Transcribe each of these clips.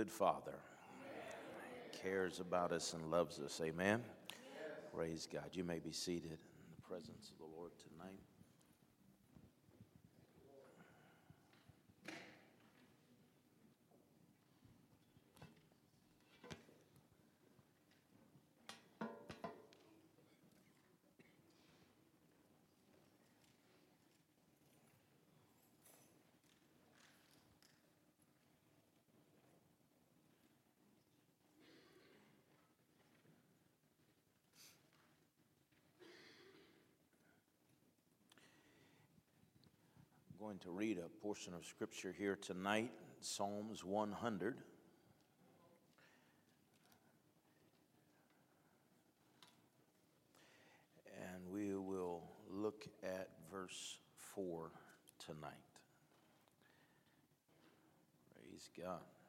good Father. Cares about us and loves us. Amen. Praise God. You may be seated in the presence of the Lord tonight. Going to read a portion of scripture here tonight, Psalms 100. And we will look at verse 4 tonight. Praise God.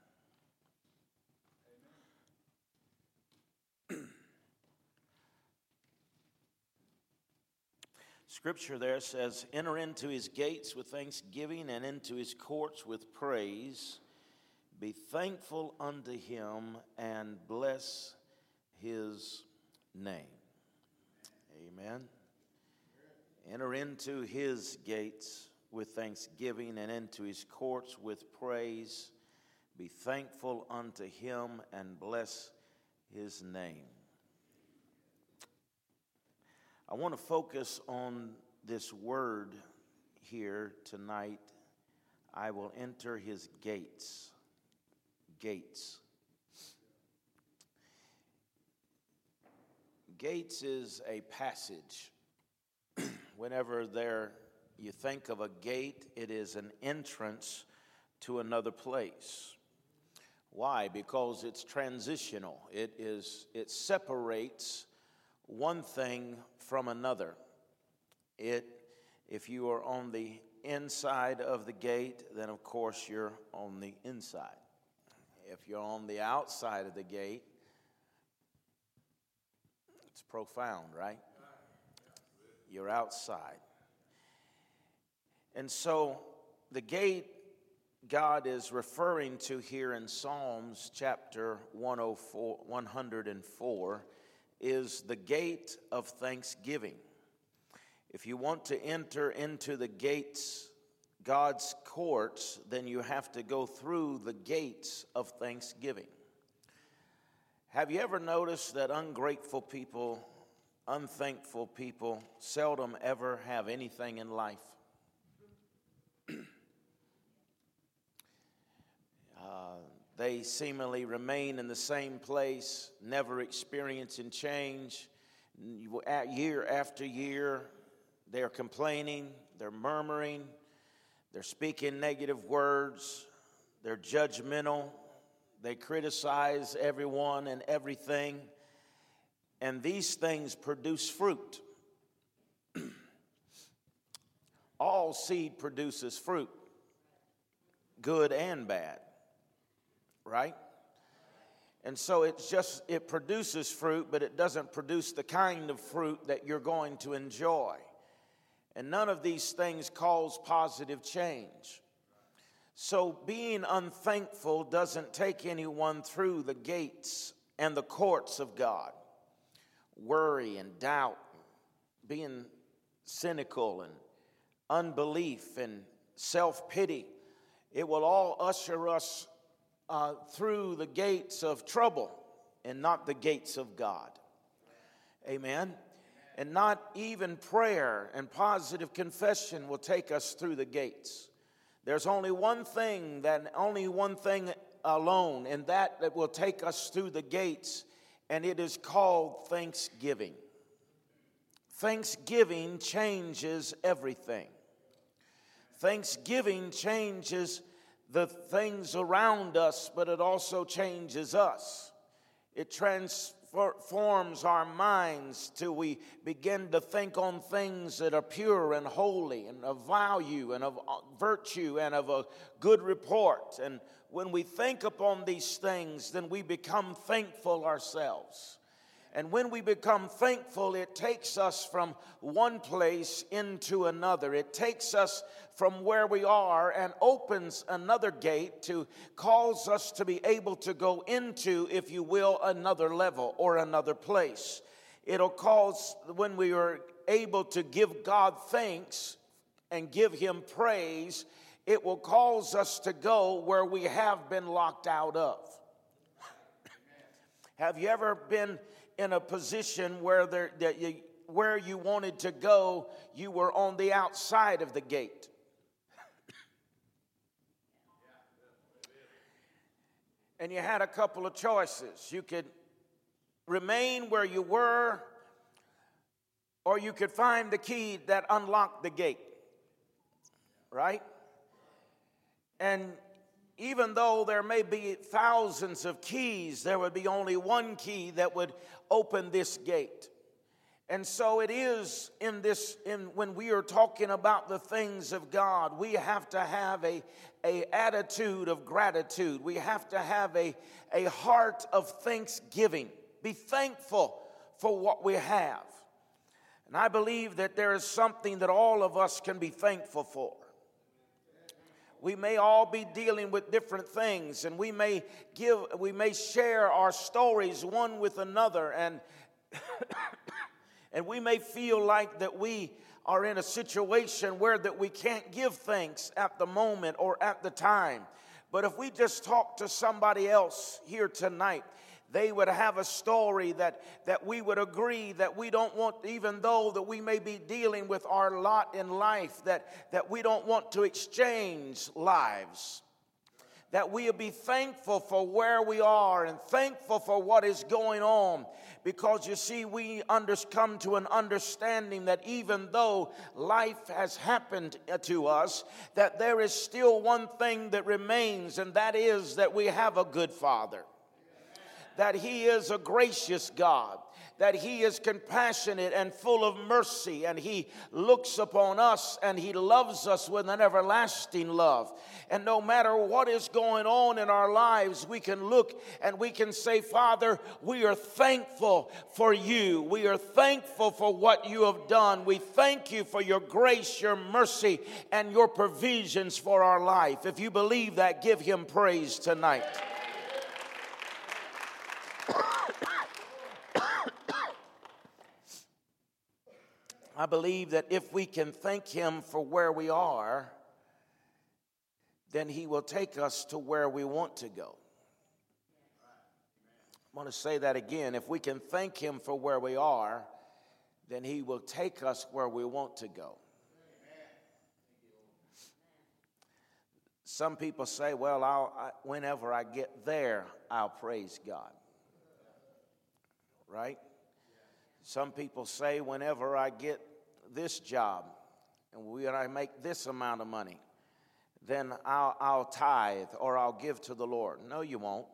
Scripture there says, Enter into his gates with thanksgiving and into his courts with praise. Be thankful unto him and bless his name. Amen. Enter into his gates with thanksgiving and into his courts with praise. Be thankful unto him and bless his name. I want to focus on this word here tonight. I will enter his gates. Gates. Gates is a passage. Whenever there you think of a gate, it is an entrance to another place. Why? Because it's transitional. It is it separates one thing from another. It, if you are on the inside of the gate, then of course you're on the inside. If you're on the outside of the gate, it's profound, right? You're outside. And so the gate God is referring to here in Psalms chapter 104, 104 is the gate of thanksgiving. If you want to enter into the gates, God's courts, then you have to go through the gates of thanksgiving. Have you ever noticed that ungrateful people, unthankful people seldom ever have anything in life? They seemingly remain in the same place, never experiencing change. Year after year, they're complaining, they're murmuring, they're speaking negative words, they're judgmental, they criticize everyone and everything, and these things produce fruit. All seed produces fruit, good and bad right? And so it's just, it produces fruit, but it doesn't produce the kind of fruit that you're going to enjoy. And none of these things cause positive change. So being unthankful doesn't take anyone through the gates and the courts of God. Worry and doubt, being cynical and unbelief and self pity, it will all usher us uh, through the gates of trouble and not the gates of God. Amen. And not even prayer and positive confession will take us through the gates. There's only one thing that only one thing alone, and that that will take us through the gates, and it is called thanksgiving. Thanksgiving changes everything. Thanksgiving changes the things around us, but it also changes us. It transforms our minds till we begin to think on things that are pure and holy and of value and of uh, virtue and of a good report. And when we think upon these things, then we become thankful ourselves. And when we become thankful, it takes us from one place into another. It takes us from where we are and opens another gate to cause us to be able to go into, if you will, another level or another place. It'll cause, when we are able to give God thanks and give Him praise, it will cause us to go where we have been locked out of. have you ever been in a position where there, that you, where you wanted to go, you were on the outside of the gate. and you had a couple of choices. You could remain where you were, or you could find the key that unlocked the gate. Right? And even though there may be thousands of keys, there would be only one key that would open this gate. And so it is in this in when we are talking about the things of God, we have to have a, a attitude of gratitude. We have to have a, a heart of thanksgiving. Be thankful for what we have. And I believe that there is something that all of us can be thankful for. We may all be dealing with different things and we may give we may share our stories one with another and and we may feel like that we are in a situation where that we can't give thanks at the moment or at the time. But if we just talk to somebody else here tonight they would have a story that, that we would agree that we don't want, even though that we may be dealing with our lot in life, that, that we don't want to exchange lives. That we'll be thankful for where we are and thankful for what is going on. Because you see, we under, come to an understanding that even though life has happened uh, to us, that there is still one thing that remains, and that is that we have a good Father that He is a gracious God, that He is compassionate and full of mercy, and He looks upon us and He loves us with an everlasting love. And no matter what is going on in our lives, we can look and we can say, Father, we are thankful for you. We are thankful for what you have done. We thank you for your grace, your mercy, and your provisions for our life. If you believe that, give Him praise tonight. I believe that if we can thank Him for where we are, then He will take us to where we want to go. I want to say that again. If we can thank Him for where we are, then He will take us where we want to go. Some people say, well, I, whenever I get there, I'll praise God. Right? Some people say, whenever I get this job and when I make this amount of money, then I'll, I'll tithe or I'll give to the Lord. No, you won't.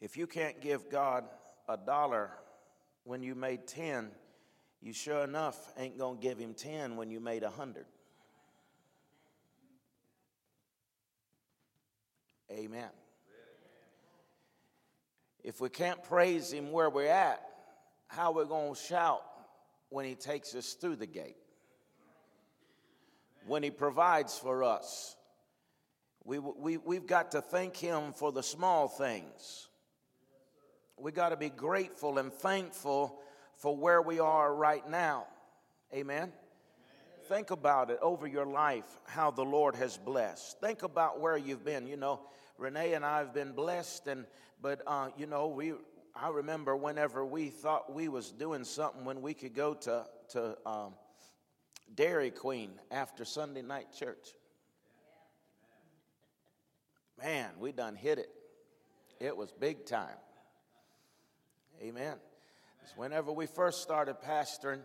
If you can't give God a dollar when you made 10, you sure enough ain't going to give him 10 when you made a 100. Amen. If we can't praise him where we're at, how we're going to shout when He takes us through the gate, when He provides for us. We, we, we've got to thank Him for the small things. We got to be grateful and thankful for where we are right now. Amen. Think about it over your life, how the Lord has blessed. Think about where you've been. You know, Renee and I have been blessed, and but uh, you know we I remember whenever we thought we was doing something when we could go to, to um, Dairy Queen after Sunday night church. Man, we done hit it. It was big time. Amen. Whenever we first started pastoring,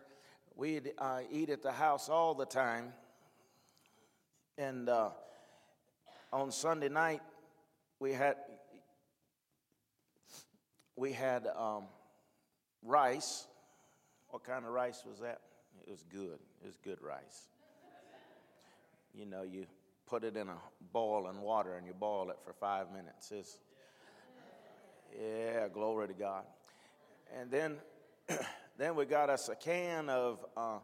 we'd uh, eat at the house all the time. And uh, on Sunday night, we had we had um, rice. What kind of rice was that? It was good. It was good rice. You know, you put it in a boil and water and you boil it for five minutes. It's, Yeah, glory to God. And then, then we got us a can of uh,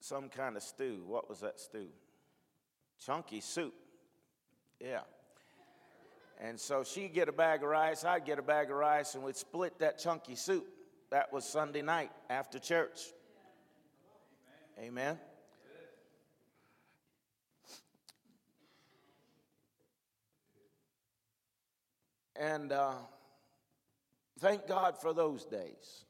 some kind of stew. What was that stew? Chunky soup. Yeah. And so she'd get a bag of rice, I'd get a bag of rice, and we'd split that chunky soup. That was Sunday night after church. Amen. And uh, thank God for those days.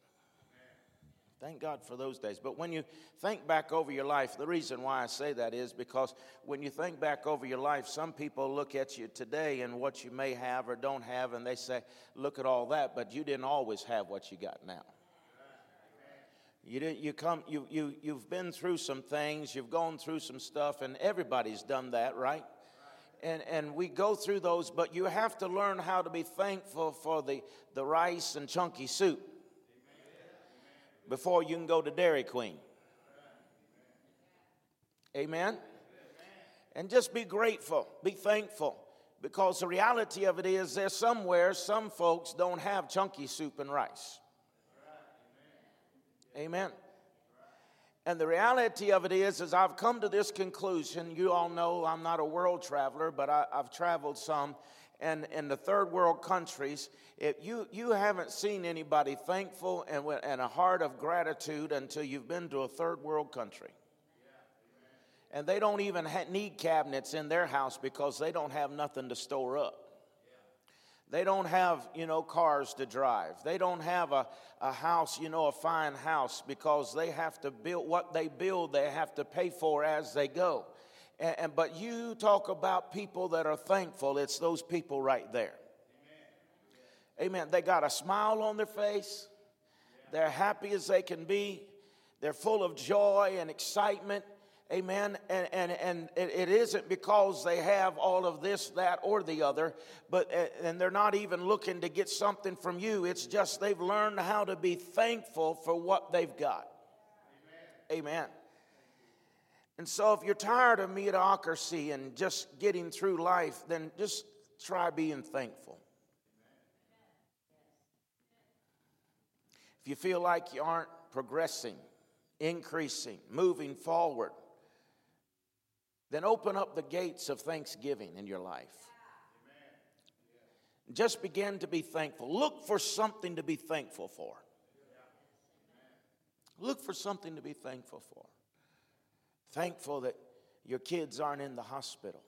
Thank God for those days. But when you think back over your life, the reason why I say that is because when you think back over your life, some people look at you today and what you may have or don't have, and they say, Look at all that, but you didn't always have what you got now. You, didn't, you come, you, you, you've been through some things, you've gone through some stuff, and everybody's done that, right? and, and we go through those, but you have to learn how to be thankful for the, the rice and chunky soup before you can go to Dairy Queen. Amen? And just be grateful, be thankful, because the reality of it is there's somewhere some folks don't have chunky soup and rice. Amen. And the reality of it is, is I've come to this conclusion. You all know I'm not a world traveler, but I, have traveled some. And in the third world countries, if you, you haven't seen anybody thankful and, and a heart of gratitude until you've been to a third world country. And they don't even need cabinets in their house because they don't have nothing to store up. They don't have, you know, cars to drive. They don't have a, a house, you know, a fine house because they have to build what they build, they have to pay for as they go. And, and but you talk about people that are thankful, it's those people right there. Amen. Amen. They got a smile on their face. They're happy as they can be. They're full of joy and excitement. Amen. And, and, and it isn't because they have all of this, that, or the other, but eh, and they're not even looking to get something from you. It's just they've learned how to be thankful for what they've got. Amen. Amen. And so if you're tired of mediocrity and just getting through life, then just try being thankful. If you feel like you aren't progressing, increasing, moving forward, then open up the gates of thanksgiving in your life. Just begin to be thankful. Look for something to be thankful for. Look for something to be thankful for. Thankful that your kids aren't in the hospital.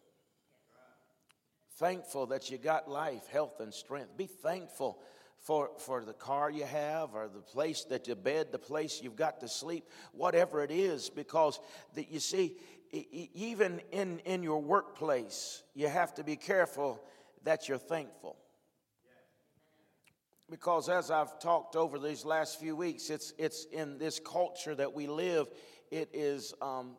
Thankful that you got life, health, and strength. Be thankful for, for the car you have or the place that you bed, the place you've got to sleep, whatever it is, because that you see, even in, in your workplace, you have to be careful that you're thankful. Because as I've talked over these last few weeks, it's, it's in this culture that we live, it is um,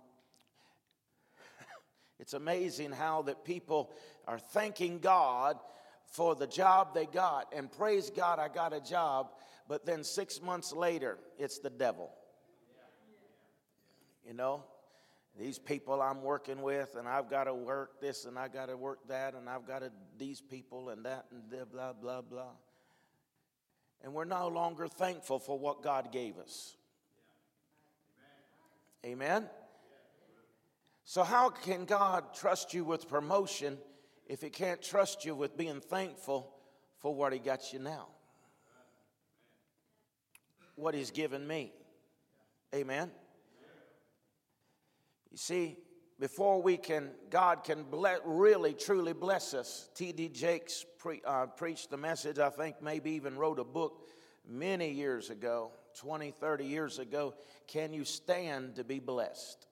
it's amazing how that people are thanking God for the job they got and praise God I got a job, but then six months later, it's the devil. You know, these people I'm working with, and I've got to work this and I got to work that, and I've got to these people and that and blah, blah, blah. And we're no longer thankful for what God gave us. Amen? So, how can God trust you with promotion if He can't trust you with being thankful for what He got you now? What He's given me. Amen? You see, before we can, God can really, truly bless us. T.D. Jakes pre, uh, preached the message, I think maybe even wrote a book many years ago, 20, 30 years ago. Can you stand to be blessed?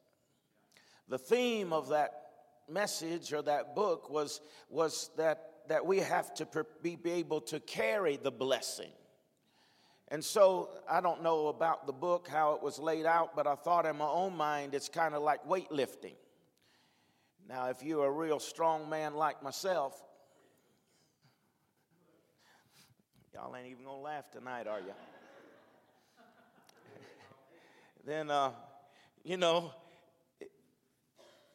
The theme of that message or that book was, was that, that we have to be, able to carry the blessing. And so I don't know about the book, how it was laid out, but I thought in my own mind it's kind of like weightlifting. Now, if you're a real strong man like myself, y'all ain't even gonna laugh tonight, are you? then, uh, you know,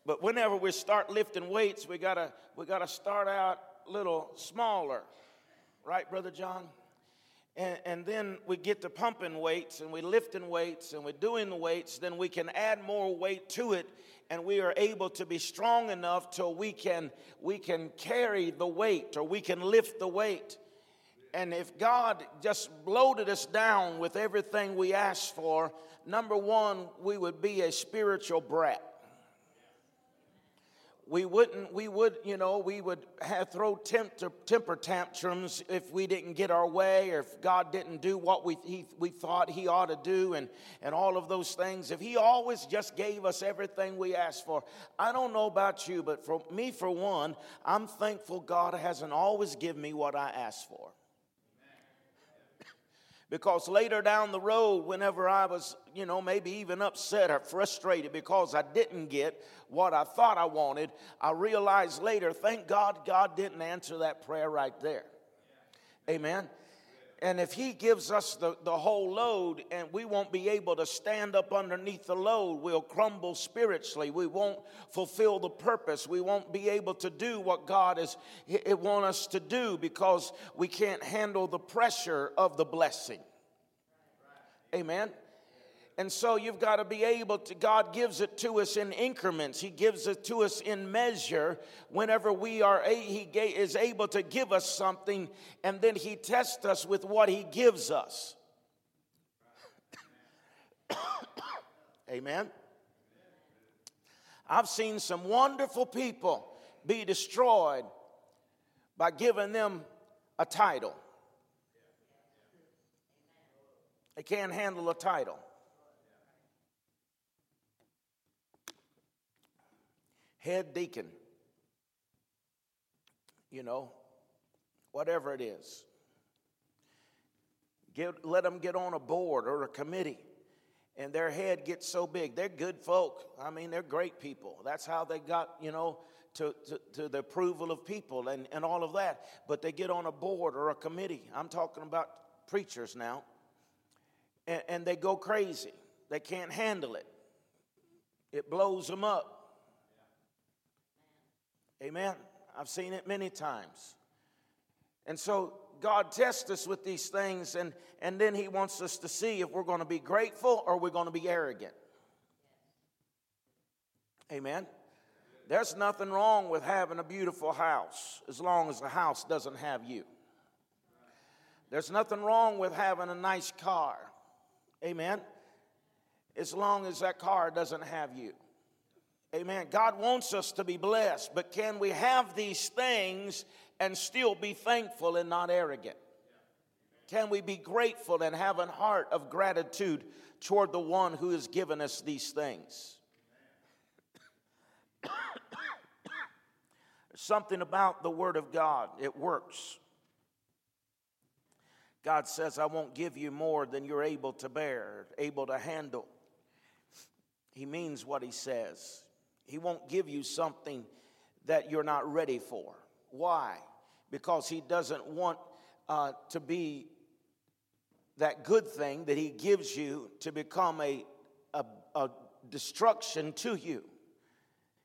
but whenever we start lifting weights, we gotta we gotta start out a little smaller right, Brother John? And, and, then we get to pumping weights and we lifting weights and we're doing the weights, then we can add more weight to it and we are able to be strong enough till we can we can carry the weight or we can lift the weight. And if God just loaded us down with everything we asked for, number one, we would be a spiritual brat we wouldn't we would you know we would have throw temper, temper tantrums if we didn't get our way or if god didn't do what we, he, we thought he ought to do and, and all of those things. If he always just gave us everything we asked for i don't know about you but for me for one i'm thankful god hasn't always given me what i asked for because later down the road, whenever I was, you know, maybe even upset or frustrated because I didn't get what I thought I wanted, I realized later, thank God God didn't answer that prayer right there. Amen. And if He gives us the, the whole load and we won't be able to stand up underneath the load, we'll crumble spiritually. We won't fulfill the purpose. We won't be able to do what God is it want us to do because we can't handle the pressure of the blessing. Amen. And so you've got to be able to, God gives it to us in increments. He gives it to us in measure whenever we are, He is able to give us something, and then He tests us with what He gives us. Amen. I've seen some wonderful people be destroyed by giving them a title. They can't handle a title. Head deacon, you know, whatever it is. Get, let them get on a board or a committee, and their head gets so big. They're good folk. I mean, they're great people. That's how they got, you know, to, to, to the approval of people and, and all of that. But they get on a board or a committee. I'm talking about preachers now. And, and they go crazy. They can't handle it. It blows them up. Amen. I've seen it many times. And so God tests us with these things, and, and then He wants us to see if we're going to be grateful or we're going to be arrogant. Amen. There's nothing wrong with having a beautiful house as long as the house doesn't have you. There's nothing wrong with having a nice car. Amen. As long as that car doesn't have you. Amen. God wants us to be blessed, but can we have these things and still be thankful and not arrogant? Can we be grateful and have a heart of gratitude toward the one who has given us these things? something about the Word of God, it works. God says, I won't give you more than you're able to bear, able to handle. He means what He says. He won't give you something that you're not ready for. Why? Because He doesn't want uh, to be that good thing that He gives you to become a, a, a destruction to you.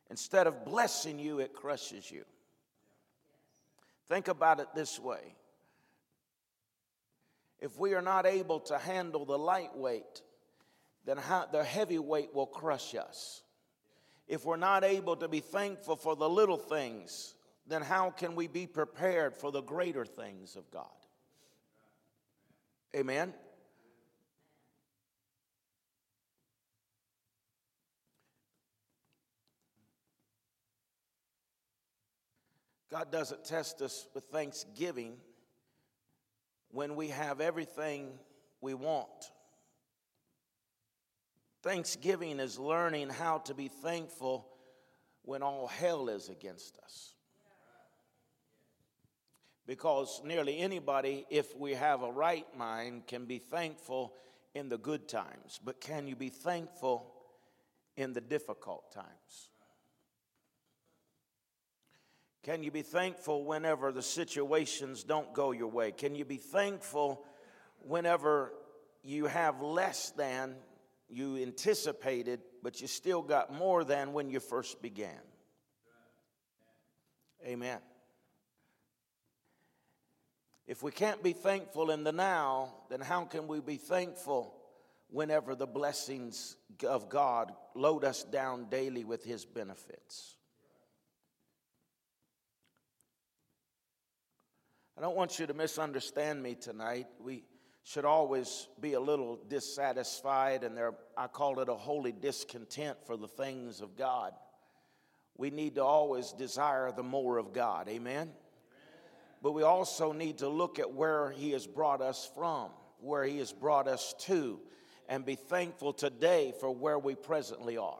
Instead of blessing you, it crushes you. Think about it this way if we are not able to handle the lightweight, then how, the heavyweight will crush us if we're not able to be thankful for the little things, then how can we be prepared for the greater things of God? Amen. God doesn't test us with thanksgiving when we have everything we want. Thanksgiving is learning how to be thankful when all hell is against us. Because nearly anybody, if we have a right mind, can be thankful in the good times. But can you be thankful in the difficult times? Can you be thankful whenever the situations don't go your way? Can you be thankful whenever you have less than you anticipated, but you still got more than when you first began. Amen. If we can't be thankful in the now, then how can we be thankful whenever the blessings of God load us down daily with His benefits? I don't want you to misunderstand me tonight. We should always be a little dissatisfied, and there, I call it a holy discontent for the things of God. We need to always desire the more of God. Amen? But we also need to look at where He has brought us from, where He has brought us to, and be thankful today for where we presently are.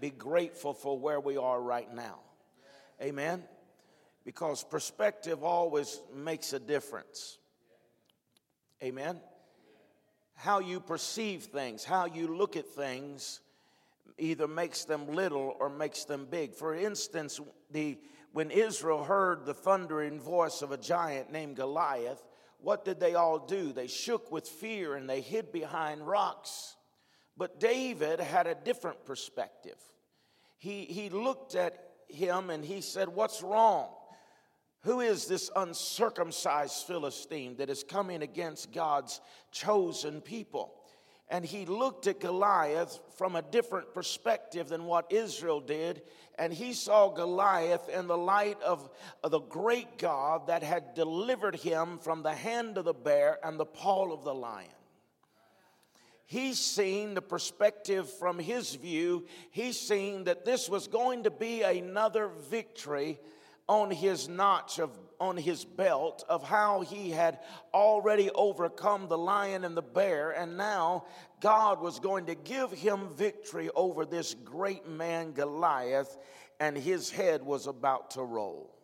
Be grateful for where we are right now. Amen? Because perspective always makes a difference. Amen? How you perceive things, how you look at things, either makes them little or makes them big. For instance, the, when Israel heard the thundering voice of a giant named Goliath, what did they all do? They shook with fear and they hid behind rocks. But David had a different perspective. He, he looked at him and he said, What's wrong? Who is this uncircumcised Philistine that is coming against God's chosen people? And he looked at Goliath from a different perspective than what Israel did. And he saw Goliath in the light of, the great God that had delivered him from the hand of the bear and the paw of the lion he's seen the perspective from his view. He's seen that this was going to be another victory on his notch of on his belt of how he had already overcome the lion and the bear and now God was going to give him victory over this great man Goliath and his head was about to roll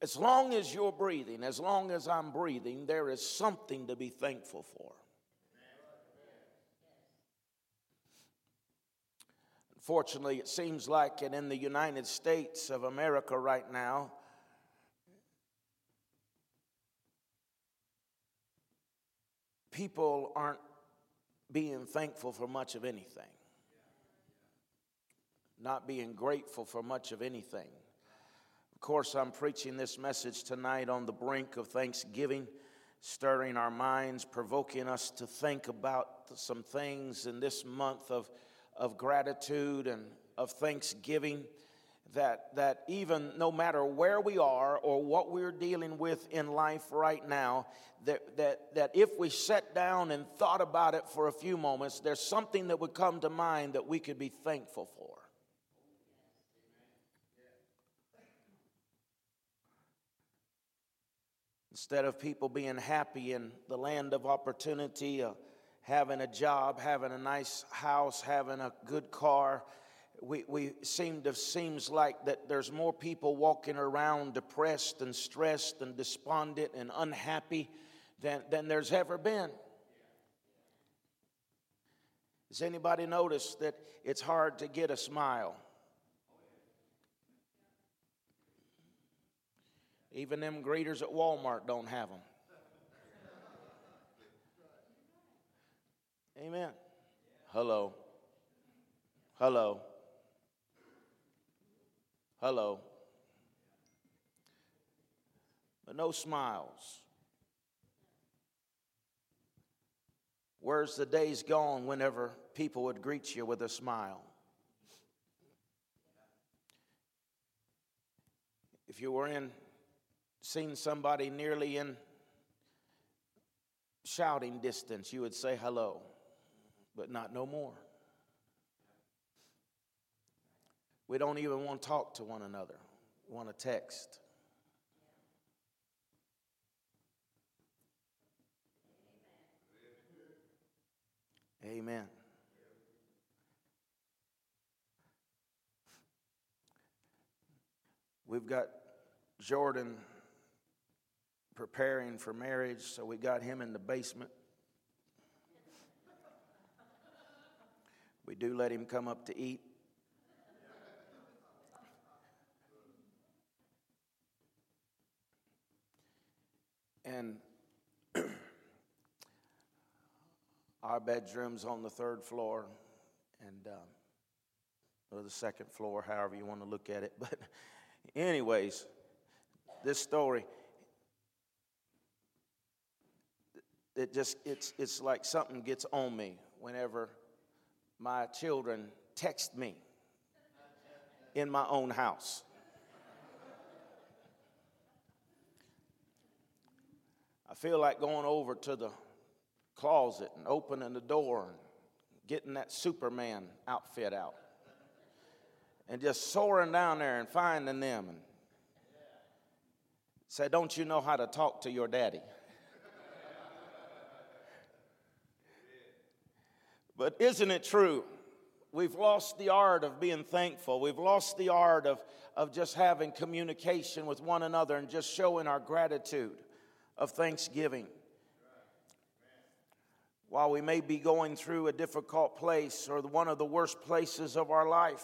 As long as you're breathing, as long as I'm breathing, there is something to be thankful for. Fortunately, it seems like in the United States of America right now. People aren't being thankful for much of anything, not being grateful for much of anything. Of course, I'm preaching this message tonight on the brink of Thanksgiving, stirring our minds, provoking us to think about some things in this month of of gratitude and of thanksgiving that, that even no matter where we are or what we're dealing with in life right now, that, that, that if we sat down and thought about it for a few moments, there's something that would come to mind that we could be thankful for. Instead of people being happy in the land of opportunity, having a job, having a nice house, having a good car. We, we seem to seems like that there's more people walking around depressed and stressed and despondent and unhappy than, than there's ever been. Has anybody noticed that it's hard to get a smile? Even them greeters at Walmart don't have them. Amen. Hello. Hello. Hello. But no smiles. Where's the days gone whenever people would greet you with a smile? If you were in, seen somebody nearly in shouting distance, you would say hello but not no more. We don't even want to talk to one another, we want to text. Amen. We've got Jordan preparing for marriage, so we got him in the basement. Do let him come up to eat. And our bedroom's on the third floor, and uh, or the second floor, however you want to look at it. But, anyways, this story, it just, it's, it's like something gets on me whenever my children text me in my own house. I feel like going over to the closet and opening the door and getting that Superman outfit out and just soaring down there and finding them and say, Don't you know how to talk to your daddy? But isn't it true? We've lost the art of being thankful. We've lost the art of, of just having communication with one another and just showing our gratitude of thanksgiving. While we may be going through a difficult place or one of the worst places of our life,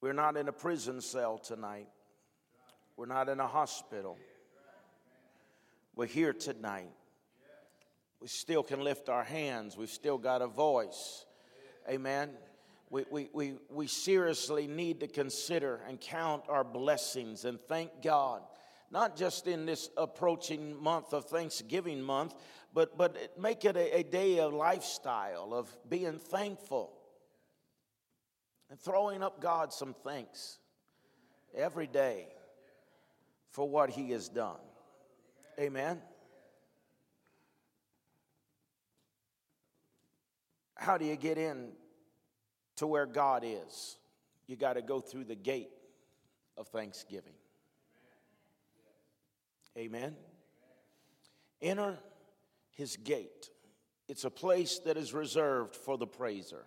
we're not in a prison cell tonight. We're not in a hospital. We're here tonight. We still can lift our hands. We've still got a voice. Amen. We, we, we, we seriously need to consider and count our blessings and thank God, not just in this approaching month of Thanksgiving month, but, but make it a, a day of lifestyle of being thankful and throwing up God some thanks every day for what He has done. Amen. How do you get in to where God is? You got to go through the gate of thanksgiving. Amen. Enter his gate. It's a place that is reserved for the praiser.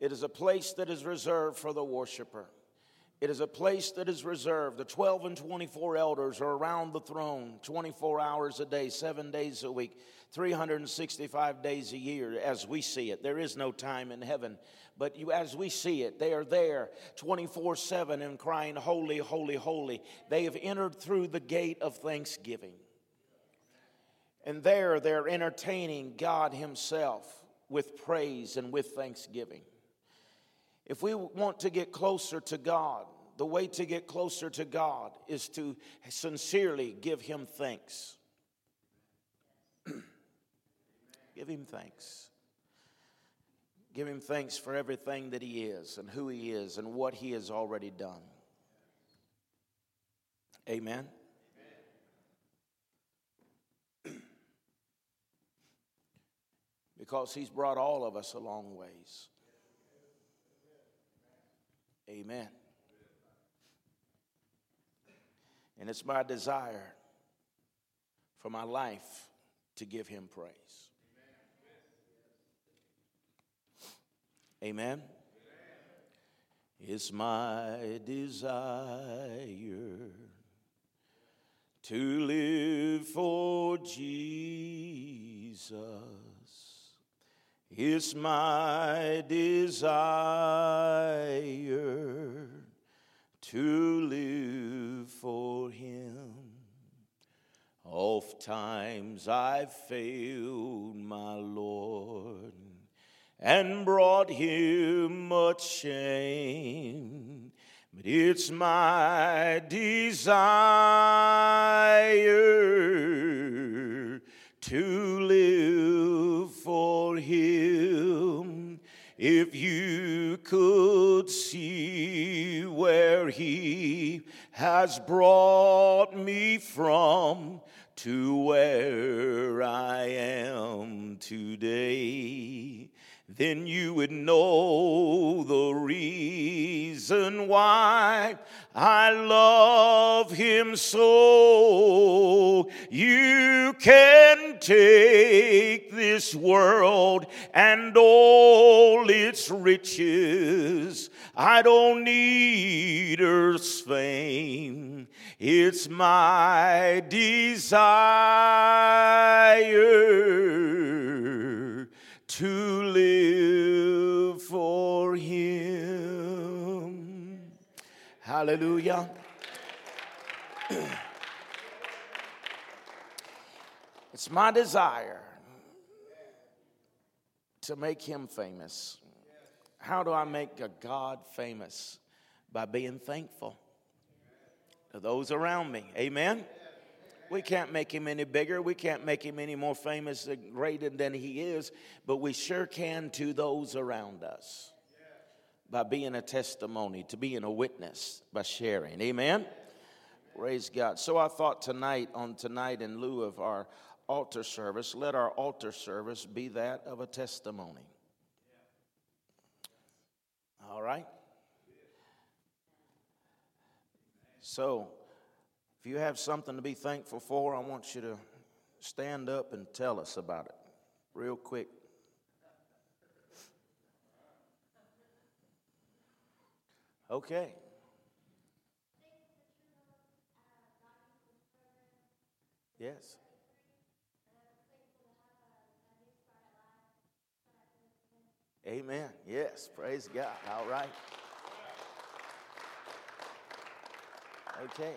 It is a place that is reserved for the worshiper. It is a place that is reserved. The 12 and 24 elders are around the throne 24 hours a day, seven days a week, 365 days a year as we see it. There is no time in heaven, but you, as we see it, they are there 24 7 and crying, Holy, holy, holy. They have entered through the gate of thanksgiving. And there they're entertaining God Himself with praise and with thanksgiving. If we want to get closer to God, the way to get closer to God is to sincerely give Him thanks. give Him thanks. Give Him thanks for everything that He is and who He is and what He has already done. Amen. because He's brought all of us a long ways. Amen. And it's my desire for my life to give him praise. Amen. It's my desire to live for Jesus it's my desire to live for Him. Oft times I've failed my Lord and brought Him much shame. But it's my desire to live for Him. If you could see where He has brought me from to where I am today, then you would know the reason why I love him so. You can take this world and all its riches. I don't need earth's fame. It's my desire to live for Him. Hallelujah. It's my desire to make Him famous. How do I make a God famous? By being thankful to those around me. Amen? We can't make him any bigger. We can't make him any more famous and greater than he is, but we sure can to those around us by being a testimony, to being a witness, by sharing. Amen? Praise God. So I thought tonight, on tonight, in lieu of our altar service, let our altar service be that of a testimony. All right? So, if you have something to be thankful for, I want you to stand up and tell us about it real quick. Okay. Yes. Amen. Yes. Praise God. All right. Okay.